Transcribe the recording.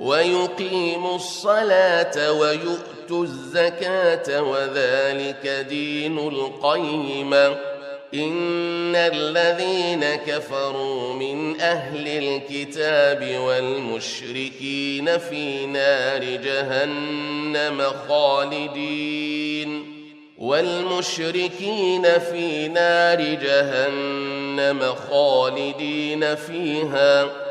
ويقيموا الصلاة ويؤتوا الزكاة وذلك دين القيمه إن الذين كفروا من أهل الكتاب والمشركين في نار جهنم خالدين. والمشركين في نار جهنم خالدين فيها.